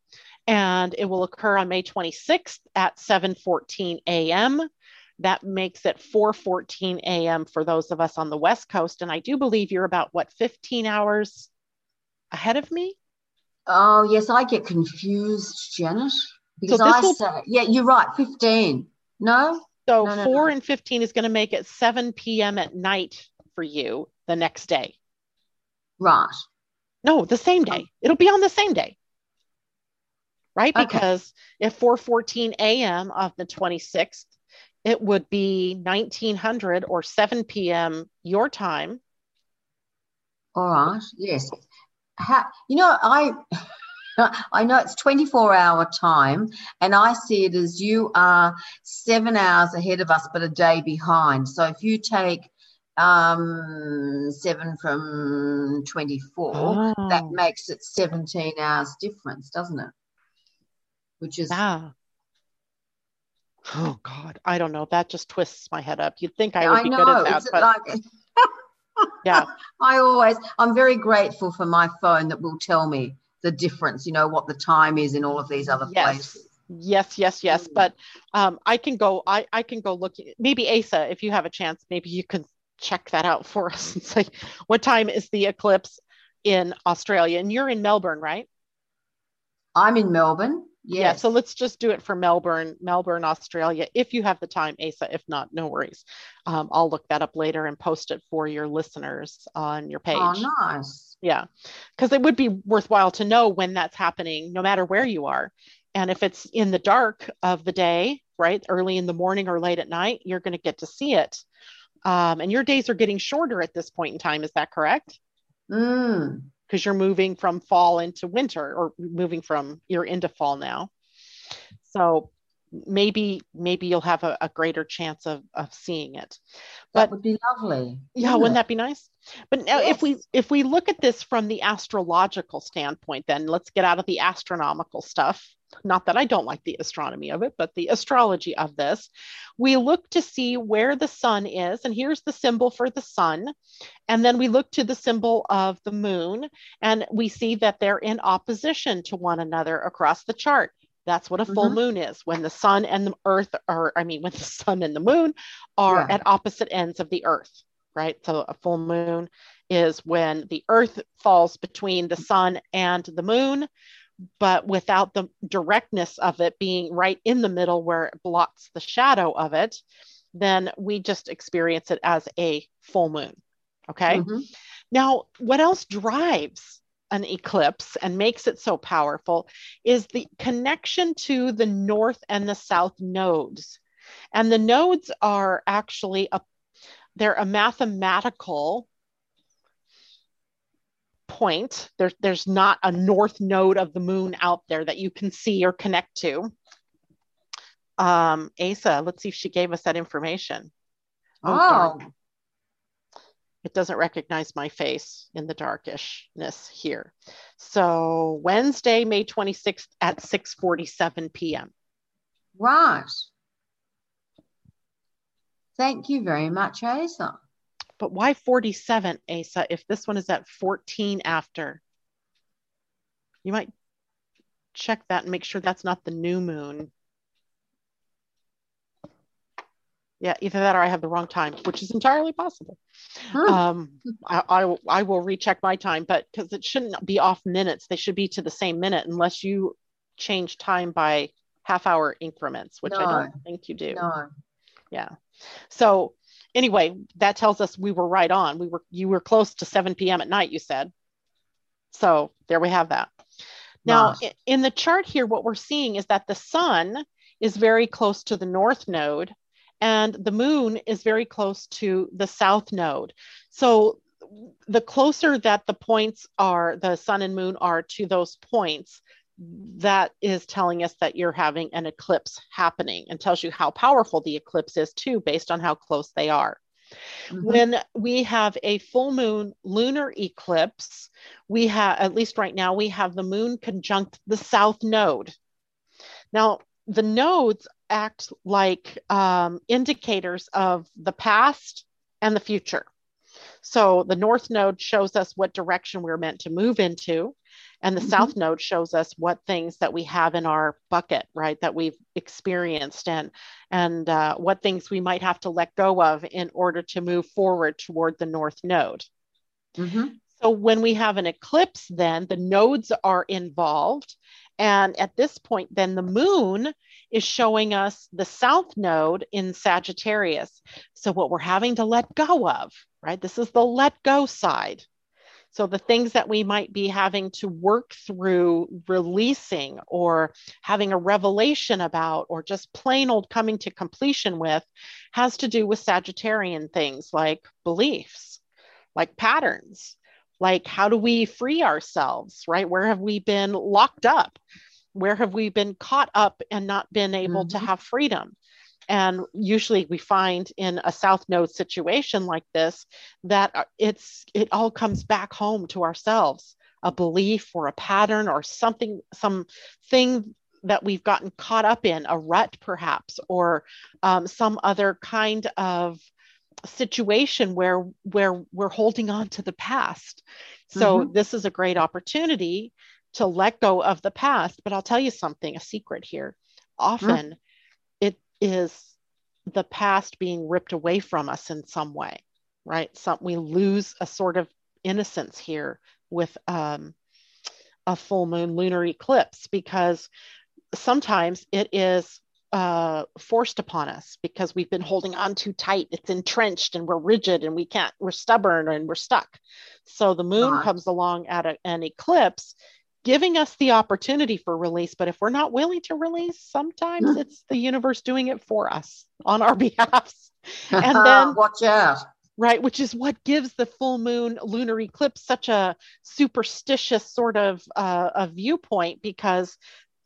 and it will occur on May 26th at 7:14 a.m. That makes it 4:14 a.m. for those of us on the West Coast, and I do believe you're about what 15 hours ahead of me. Oh, yes, I get confused, Janet, because this I will- say, yeah, you're right, 15. No? So No, no, 4 no. and 15 is going to make it 7 p.m. at night for you the next day. Right. No, the same day. It'll be on the same day. right? Okay. Because at 4:14 a.m. of the 26th, it would be 1900 or 7 p.m. your time. All right. Yes. How, you know, I I know it's 24 hour time, and I see it as you are seven hours ahead of us, but a day behind. So if you take um seven from 24 that Oh, makes it 17 hours difference doesn't it which is yeah. Oh God, I don't know. That just twists my head up. You'd think I would i be good at that, but like yeah, i always i'm very grateful for my phone that will tell me the difference you know what the time is in all of these other yes. places Yes, yes, yes. Mm. But um, I can go. I I can go look. Maybe Asa, if you have a chance, maybe you can check that out for us and say what time is the eclipse in Australia? And you're in Melbourne, right? i'm in melbourne Yeah. So let's just do it for Melbourne, Melbourne, Australia. If you have the time, Asa. If not, no worries. Um, I'll look that up later and post it for your listeners on your page. oh nice Yeah, because it would be worthwhile to know when that's happening, no matter where you are. And if it's in the dark of the day, right, early in the morning or late at night, you're going to get to see it. Um, and your days are getting shorter at this point in time. Is that correct? mm. Because you're moving from fall into winter or moving from you're into fall now. So maybe maybe you'll have a, a greater chance of, of seeing it. that But would be lovely yeah, wouldn't wouldn't it? that be nice? But now if we if we look at this from the astrological standpoint, then let's get out of the astronomical stuff. Not that I don't like the astronomy of it, but the astrology of this. We look to see where the sun is, and here's the symbol for the sun. And then we look to the symbol of the moon, and we see that they're in opposition to one another across the chart. That's what a full Mhm. moon is when the sun and the earth are, I mean, when the sun and the moon are Yeah. at opposite ends of the earth, right? So a full moon is when the earth falls between the sun and the moon, but without the directness of it being right in the middle where it blocks the shadow of it, then we just experience it as a full moon. Okay. Mhm. Now, what else drives an eclipse and makes it so powerful is the connection to the north and the south nodes. And the nodes are actually a they're a mathematical point. There, there's not a north node of the moon out there that you can see or connect to. Um, Asa, let's see if she gave us that information. Oh, oh. It doesn't recognize my face in the darkishness here. So Wednesday, May 26th at 6:47 p.m. right thank you very much asa But why 47, Asa, if this one is at 14 after? You might check that and make sure that's not the new moon. Yeah, either that or I have the wrong time, which is entirely possible. Hmm. Um, I, I, I will recheck my time, but because it shouldn't be off minutes, they should be to the same minute unless you change time by half hour increments, which I don't think you do. no Yeah. So anyway, that tells us we were right on. We were you were close to 7 p.m. at night, you said. So there we have that. Now, in the chart here, what we're seeing is that the sun is very close to the north node and the moon is very close to the south node. So the closer that the points are, the sun and moon are to those points, that is telling us that you're having an eclipse happening and tells you how powerful the eclipse is too, based on how close they are. Mhm. When we have a full moon lunar eclipse, we have, at least right now, we have the moon conjunct the south node. Now, the nodes act like um, indicators of the past and the future. So the north node shows us what direction we're meant to move into, and the Mhm. south node shows us what things that we have in our bucket, right, that we've experienced, and and uh, what things we might have to let go of in order to move forward toward the north node. Mhm. So when we have an eclipse, then the nodes are involved. And at this point, then the moon is showing us the south node in Sagittarius. So what we're having to let go of, right? This is the let go side. So the things that we might be having to work through releasing or having a revelation about or just plain old coming to completion with has to do with Sagittarian things like beliefs, like patterns, like how do we free ourselves, right? Where have we been locked up? Where have we been caught up and not been able mm-hmm. to have freedom? And usually we find in a south node situation like this that uh, it's it all comes back home to ourselves a belief or a pattern or something some thing that we've gotten caught up in a rut perhaps or um, some other kind of situation where where we're holding on to the past. So mm-hmm. this is a great opportunity to let go of the past but i'll tell you something a secret here. Often mm is the past being ripped away from us in some way, right? Some we lose a sort of innocence here with um, a full moon lunar eclipse because sometimes it is uh, forced upon us because we've been holding on too tight. It's entrenched and we're rigid and we can't, we're stubborn and we're stuck. So the moon uh-huh. comes along at a, an eclipse giving us the opportunity for release. But if we're not willing to release, sometimes mm. it's the universe doing it for us on our behalf. and then watch out. Right, which is what gives the full moon lunar eclipse such a superstitious sort of uh, a viewpoint because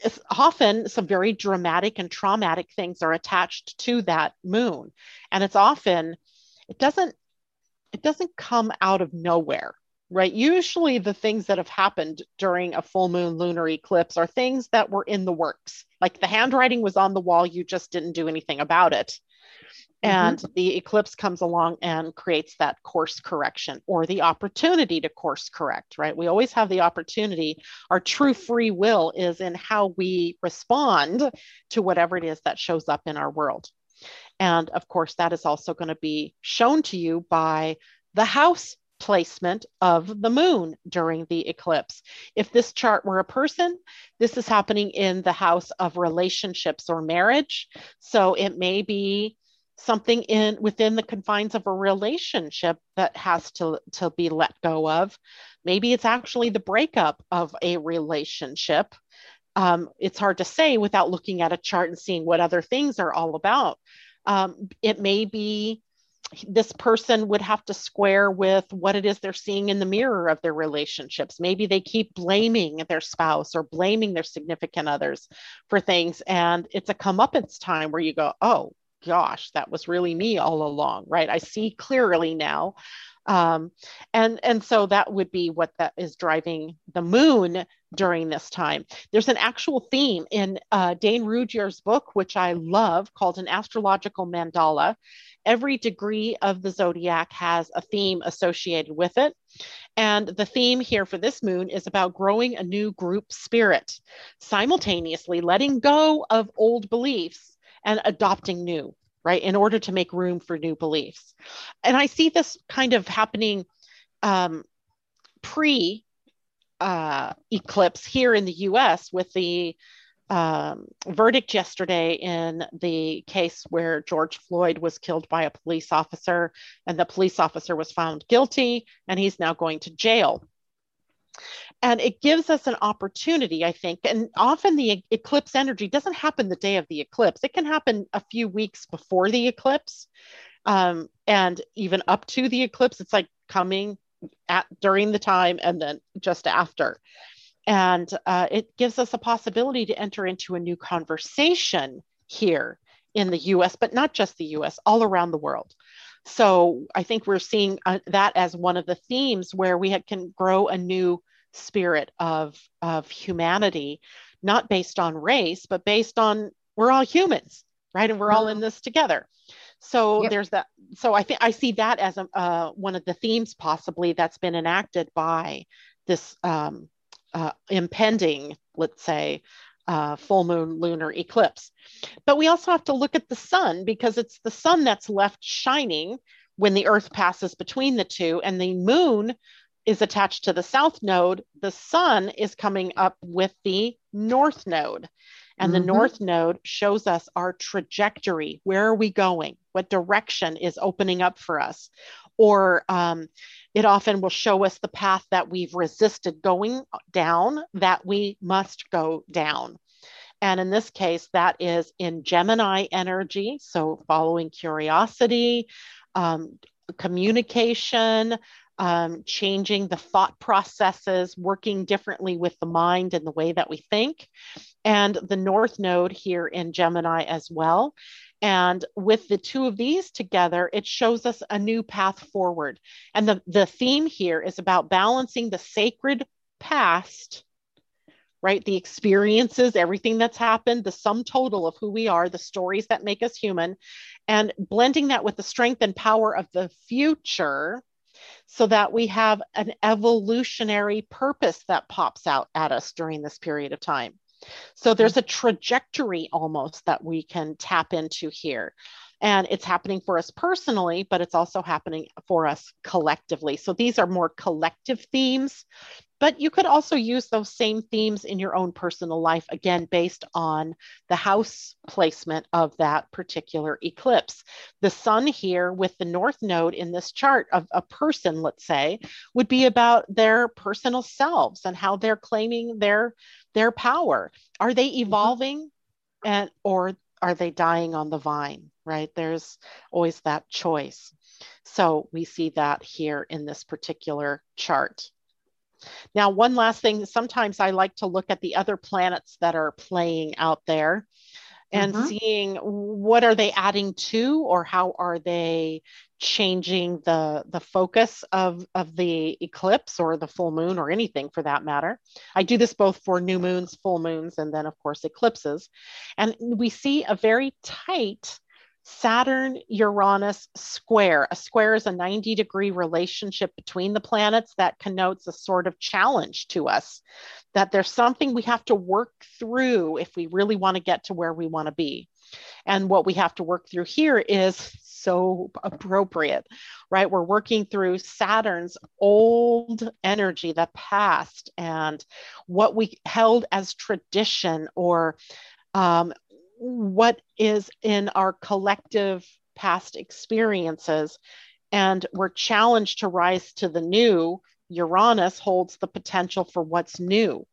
it's often some very dramatic and traumatic things are attached to that moon and it's often it doesn't it doesn't come out of nowhere right? Usually, the things that have happened during a full moon lunar eclipse are things that were in the works. Like the handwriting was on the wall, you just didn't do anything about it. Mm-hmm. And the eclipse comes along and creates that course correction or the opportunity to course correct, right? We always have the opportunity. Our true free will is in how we respond to whatever it is that shows up in our world. And of course, that is also going to be shown to you by the house placement of the moon during the eclipse. If this chart were a person, this is happening in the house of relationships or marriage. So it may be something in within the confines of a relationship that has to, to be let go of. Maybe it's actually the breakup of a relationship. Um, it's hard to say without looking at a chart and seeing what other things are all about. Um, it may be this person would have to square with what it is they're seeing in the mirror of their relationships. Maybe they keep blaming their spouse or blaming their significant others for things. And it's a comeuppance time where you go, oh gosh, that was really me all along, right? I see clearly now. Um, and and so that would be what that is driving the moon during this time. There's an actual theme in uh, Dane Rudhyar's book, which I love, called an astrological mandala, every degree of the zodiac has a theme associated with it. And the theme here for this moon is about growing a new group spirit, simultaneously letting go of old beliefs and adopting new, right, in order to make room for new beliefs. And I see this kind of happening um, pre uh, eclipse here in the US with the um, verdict yesterday in the case where George Floyd was killed by a police officer, and the police officer was found guilty, and he's now going to jail. And it gives us an opportunity, I think. And often the eclipse energy doesn't happen the day of the eclipse, it can happen a few weeks before the eclipse. Um, and even up to the eclipse, it's like coming at during the time and then just after. And uh, it gives us a possibility to enter into a new conversation here in the US, but not just the US, all around the world. So I think we're seeing uh, that as one of the themes where we can grow a new spirit of, of humanity, not based on race, but based on we're all humans, right? And we're all in mm-hmm. this together. So yep. there's that. So I think I see that as a, uh, one of the themes possibly that's been enacted by this um, uh, impending, let's say, uh, full moon lunar eclipse. But we also have to look at the sun because it's the sun that's left shining when the earth passes between the two, and the moon is attached to the south node. The sun is coming up with the north node. And mm-hmm. the north node shows us our trajectory. Where are we going? What direction is opening up for us? Or um, it often will show us the path that we've resisted going down that we must go down. And in this case, that is in Gemini energy. So, following curiosity, um, communication, um, changing the thought processes, working differently with the mind and the way that we think, and the North Node here in Gemini as well. And with the two of these together, it shows us a new path forward. And the, the theme here is about balancing the sacred past, right? The experiences, everything that's happened, the sum total of who we are, the stories that make us human, and blending that with the strength and power of the future so that we have an evolutionary purpose that pops out at us during this period of time. So there's mm-hmm. a trajectory almost that we can tap into here. And it's happening for us personally, but it's also happening for us collectively. So these are more collective themes but you could also use those same themes in your own personal life, again, based on the house placement of that particular eclipse. The sun here with the north node in this chart of a person, let's say, would be about their personal selves and how they're claiming their, their power. Are they mm-hmm. evolving and or are they dying on the vine, right? There's always that choice. So we see that here in this particular chart. Now, one last thing, sometimes I like to look at the other planets that are playing out there and mm-hmm. seeing what are they adding to or how are they changing the the focus of of the eclipse or the full moon or anything for that matter i do this both for new moons full moons and then of course eclipses and we see a very tight Saturn Uranus square. A square is a 90 degree relationship between the planets that connotes a sort of challenge to us, that there's something we have to work through if we really want to get to where we want to be. And what we have to work through here is so appropriate, right? We're working through Saturn's old energy, the past, and what we held as tradition or um, what is in our collective past experiences. And we're challenged to rise to the new. Uranus holds the potential for what's new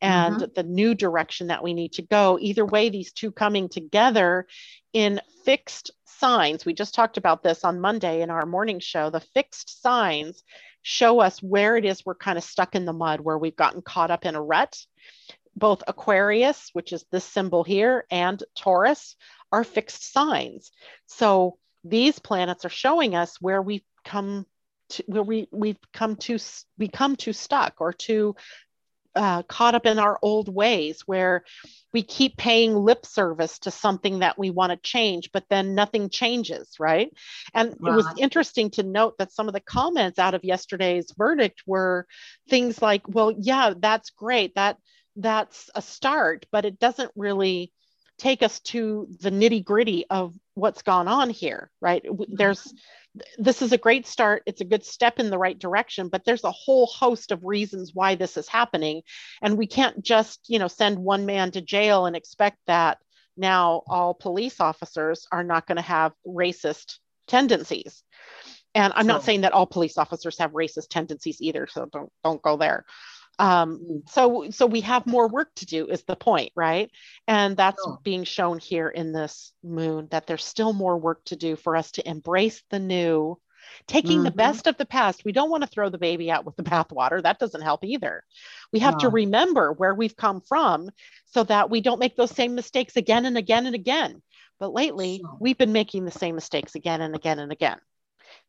and mm-hmm. the new direction that we need to go. Either way, these two coming together in fixed signs. We just talked about this on Monday in our morning show. The fixed signs show us where it is we're kind of stuck in the mud, where we've gotten caught up in a rut both Aquarius, which is this symbol here, and Taurus are fixed signs. So these planets are showing us where we've come to, where we we've come to become too stuck or too uh, caught up in our old ways where we keep paying lip service to something that we want to change, but then nothing changes, right? And right. it was interesting to note that some of the comments out of yesterday's verdict were things like, well, yeah, that's great. That that's a start, but it doesn't really take us to the nitty gritty of what's gone on here, right? Mm-hmm. There's this is a great start. It's a good step in the right direction, but there's a whole host of reasons why this is happening. And we can't just, you know, send one man to jail and expect that now all police officers are not going to have racist tendencies. And I'm not saying that all police officers have racist tendencies either, so don't don't go there um, mm. so so we have more work to do is the point right and that's oh. being shown here in this moon that there's still more work to do for us to embrace the new taking mm-hmm. the best of the past we don't want to throw the baby out with the bathwater that doesn't help either we have no. to remember where we've come from so that we don't make those same mistakes again and again and again but lately so. we've been making the same mistakes again and again and again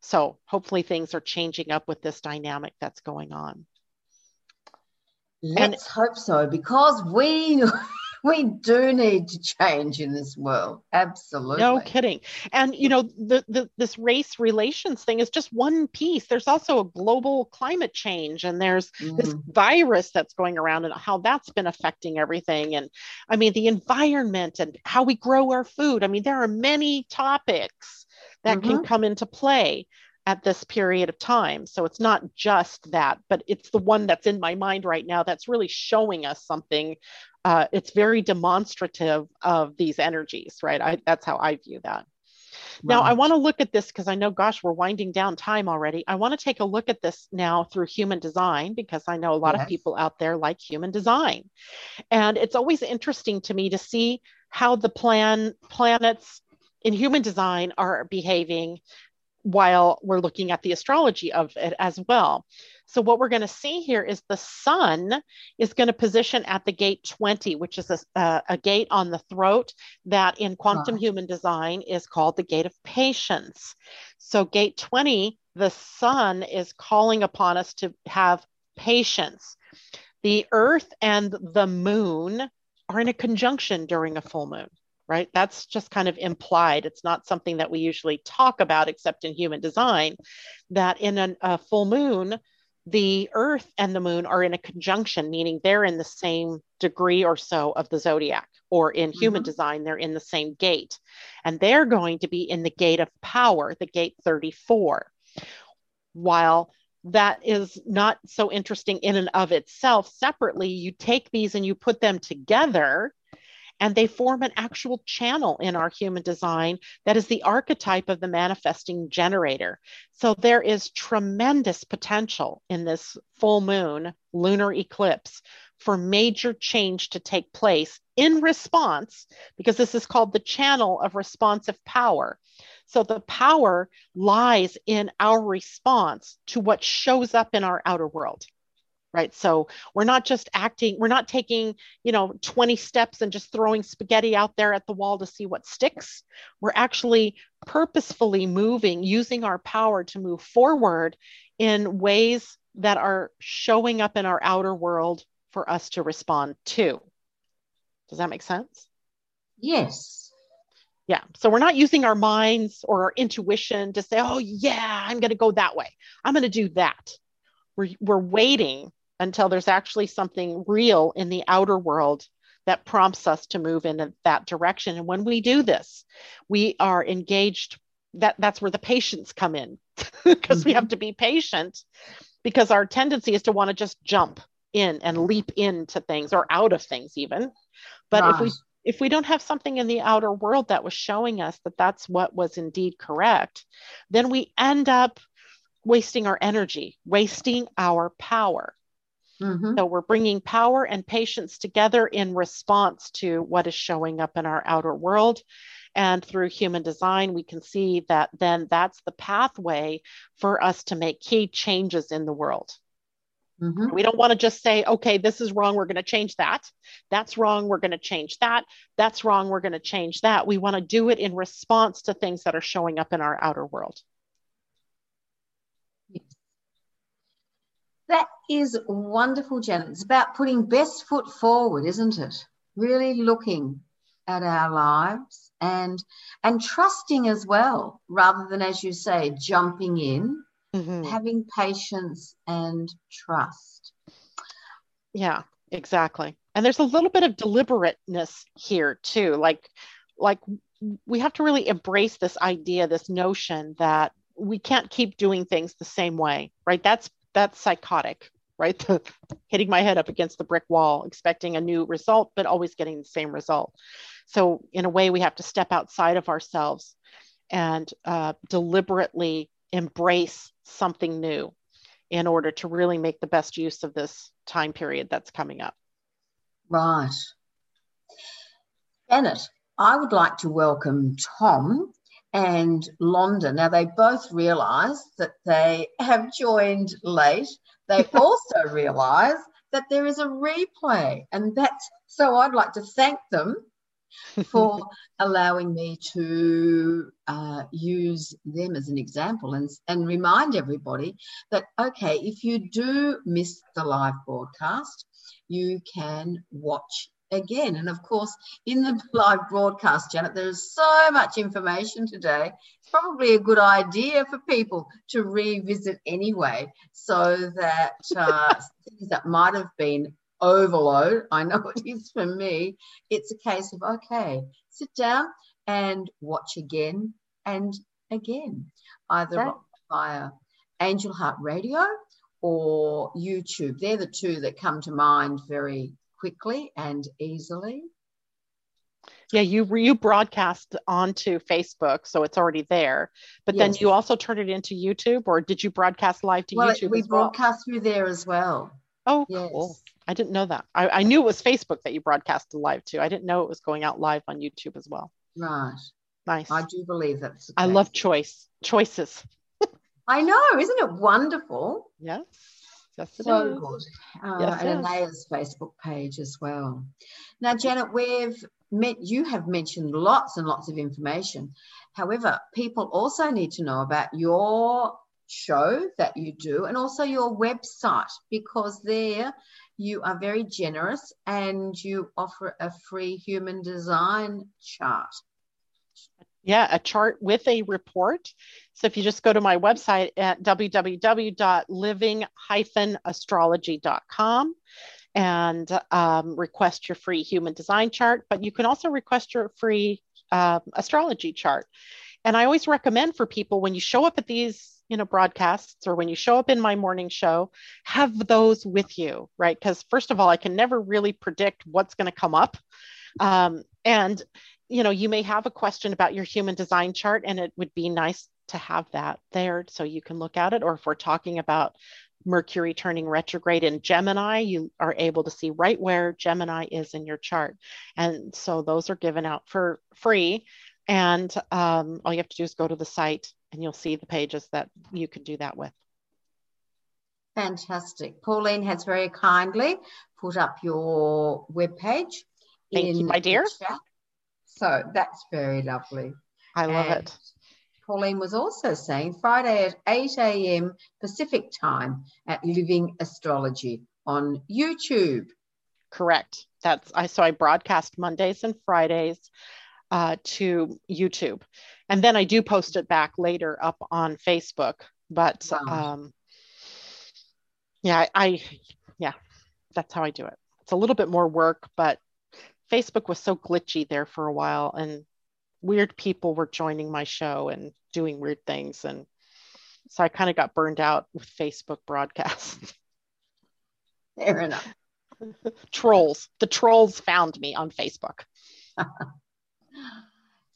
so hopefully things are changing up with this dynamic that's going on Let's and, hope so, because we we do need to change in this world. Absolutely. No kidding. And you know, the, the this race relations thing is just one piece. There's also a global climate change, and there's mm-hmm. this virus that's going around, and how that's been affecting everything. And I mean, the environment and how we grow our food. I mean, there are many topics that mm-hmm. can come into play at this period of time. So it's not just that, but it's the one that's in my mind right now that's really showing us something. Uh, it's very demonstrative of these energies, right? I, that's how I view that. Now, I want to look at this because I know, gosh, we're winding down time already. I want to take a look at this now through human design because I know a lot Yes. of people out there like human design. And it's always interesting to me to see how the plan planets in human design are behaving while we're looking at the astrology of it as well. So what we're going to see here is the sun is going to position at the gate 20, which is a, a, a gate on the throat that in quantum Right. human design is called the gate of patience. So gate 20, the sun is calling upon us to have patience. The earth and the moon are in a conjunction during a full moon right? That's just kind of implied. It's not something that we usually talk about except in human design, that in an, a full moon, the earth and the moon are in a conjunction, meaning they're in the same degree or so of the zodiac, or in human Mhm. design, they're in the same gate. And they're going to be in the gate of power, the gate 34. While that is not so interesting in and of itself, separately, you take these and you put them together and they form an actual channel in our human design that is the archetype of the manifesting generator. So there is tremendous potential in this full moon lunar eclipse for major change to take place in response, because this is called the channel of responsive power. So the power lies in our response to what shows up in our outer world. Right. So we're not just acting, we're not taking, you know, 20 steps and just throwing spaghetti out there at the wall to see what sticks. We're actually purposefully moving, using our power to move forward in ways that are showing up in our outer world for us to respond to. Does that make sense? Yes. Yeah. So we're not using our minds or our intuition to say, oh, yeah, I'm going to go that way. I'm going to do that. We're, we're waiting until there's actually something real in the outer world that prompts us to move in that direction. And when we do this, we are engaged. That, that's where the patience come in because we have mm-hmm. to be patient because our tendency is to want to just jump in and leap into things or out of things even. But if we ah. if we don't have something in the outer world that was showing us that that's what was indeed correct, then we end up wasting our energy, wasting our power. Mhm. So we're bringing power and patience together in response to what is showing up in our outer world. And through human design, we can see that then that's the pathway for us to make key changes in the world. Mhm. We don't want to just say, okay, this is wrong. We're going to change that. That's wrong. We're going to change that. That's wrong. We're going to change that. We want to do it in response to things that are showing up in our outer world. That is wonderful, Janet. It's about putting best foot forward, isn't it? Really looking at our lives and and trusting as well, rather than, as you say, jumping in, Mhm. having patience and trust. Yeah, exactly. And there's a little bit of deliberateness here too. Like, like we have to really embrace this idea, this notion that we can't keep doing things the same way, right? That's that's psychotic, right? Hitting my head up against the brick wall, expecting a new result, but always getting the same result. So, in a way, we have to step outside of ourselves and uh, deliberately embrace something new in order to really make the best use of this time period that's coming up. Right. Janet, I would like to welcome Tom and Londa. Now, they both realise that they have joined late. They also realise that there is a replay, and that's so I'd like to thank them for allowing me to uh, use them as an example and, and remind everybody that, okay, if you do miss the live broadcast, you can watch again. And of course, in the live broadcast, Janet, there's so much information today. It's probably a good idea for people to revisit anyway, so that uh, things that might have been overload, I know it is for me, it's a case of, okay, sit down and watch again and again, either Right. via Angel Heart Radio or YouTube. They're the two that come to mind very quickly and easily. Yeah, you you broadcast onto Facebook, so it's already there. But then you also turn it into YouTube, or did you broadcast live to Well, YouTube we as well? broadcast through there as well. Oh, Yes. cool. I didn't know that. I, I knew it was Facebook that you broadcast live to. I didn't know it was going out live on YouTube as well. Right. Nice. I do believe that's. I love choice choices. I know, isn't it wonderful? Yes. It so good. Uh, Yes, and it is. Anaya's Facebook page as well. Now, Janet, we've met, you have mentioned lots and lots of information. However, people also need to know about your show that you do and also your website because there you are very generous and you offer a free human design chart. Yeah, a chart with a report. So if you just go to my website at www.living-astrology.com and um, request your free human design chart, but you can also request your free uh, astrology chart. And I always recommend for people when you show up at these you know broadcasts or when you show up in my morning show have those with you right because first of all i can never really predict what's going to come up um, and you know you may have a question about your human design chart and it would be nice to have that there so you can look at it or if we're talking about mercury turning retrograde in gemini you are able to see right where gemini is in your chart and so those are given out for free and um, all you have to do is go to the site and you'll see the pages that you can do that with Fantastic. Pauline has very kindly put up your webpage. Thank you, my dear. chat. So that's very lovely. i love And it Pauline was also saying Friday at 8 a.m. Pacific time at Living Astrology on YouTube. Correct. That's I so I broadcast Mondays and Fridays uh, to YouTube, and then I do post it back later up on Facebook. But Right. um, yeah, I, I yeah, that's how I do it. It's a little bit more work, but Facebook was so glitchy there for a while, and weird people were joining my show and doing weird things, and so I kind of got burned out with Facebook broadcasts. Fair enough. trolls. The trolls found me on Facebook.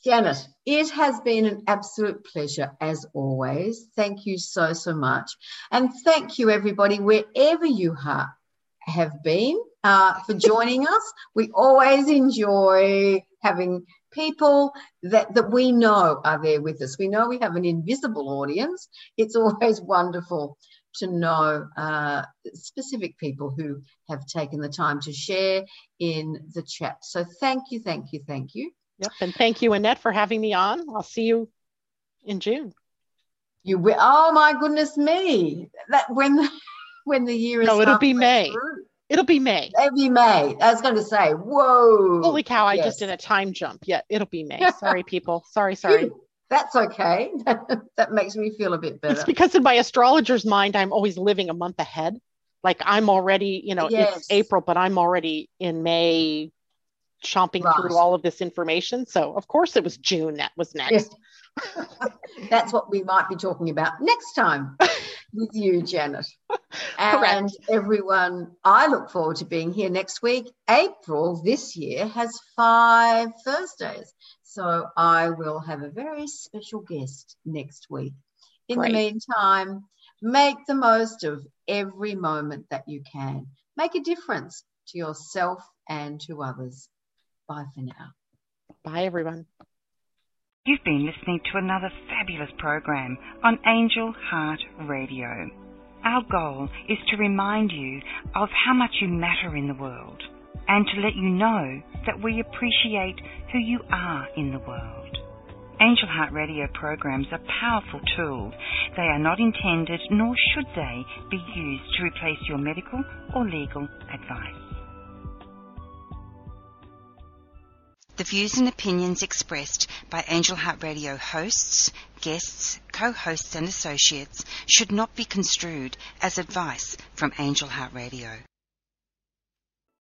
Janet, it has been an absolute pleasure as always. Thank you so, so much. And thank you, everybody, wherever you ha- have been, uh, for joining us. We always enjoy having people that, that we know are there with us. We know we have an invisible audience. It's always wonderful to know uh, specific people who have taken the time to share in the chat. So thank you, thank you, thank you. Yep. And thank you, Annette, for having me on. I'll see you in June. You will. Oh my goodness me! That when when the year is No, it'll be May. through. It'll be May. It'll be May. I was going to say, whoa! Holy cow, I Yes. just did a time jump. Yeah, it'll be May. Sorry, people. Sorry, sorry. That's okay. that makes me feel a bit better. It's because in my astrologer's mind, I'm always living a month ahead. Like I'm already, you know, Yes. it's April, but I'm already in May chomping Right. through all of this information. So of course it was June that was next. That's what we might be talking about next time with you, Janet. And Correct. everyone, I look forward to being here next week. April this year has five Thursdays. So I will have a very special guest next week. In Great. the meantime, make the most of every moment that you can. Make a difference to yourself and to others. Bye for now. Bye, everyone. You've been listening to another fabulous program on Angel Heart Radio. Our goal is to remind you of how much you matter in the world and to let you know that we appreciate who you are in the world. Angel Heart Radio programs are powerful tools. They are not intended, nor should they, be used to replace your medical or legal advice. The views and opinions expressed by Angel Heart Radio hosts, guests, co-hosts and associates should not be construed as advice from Angel Heart Radio.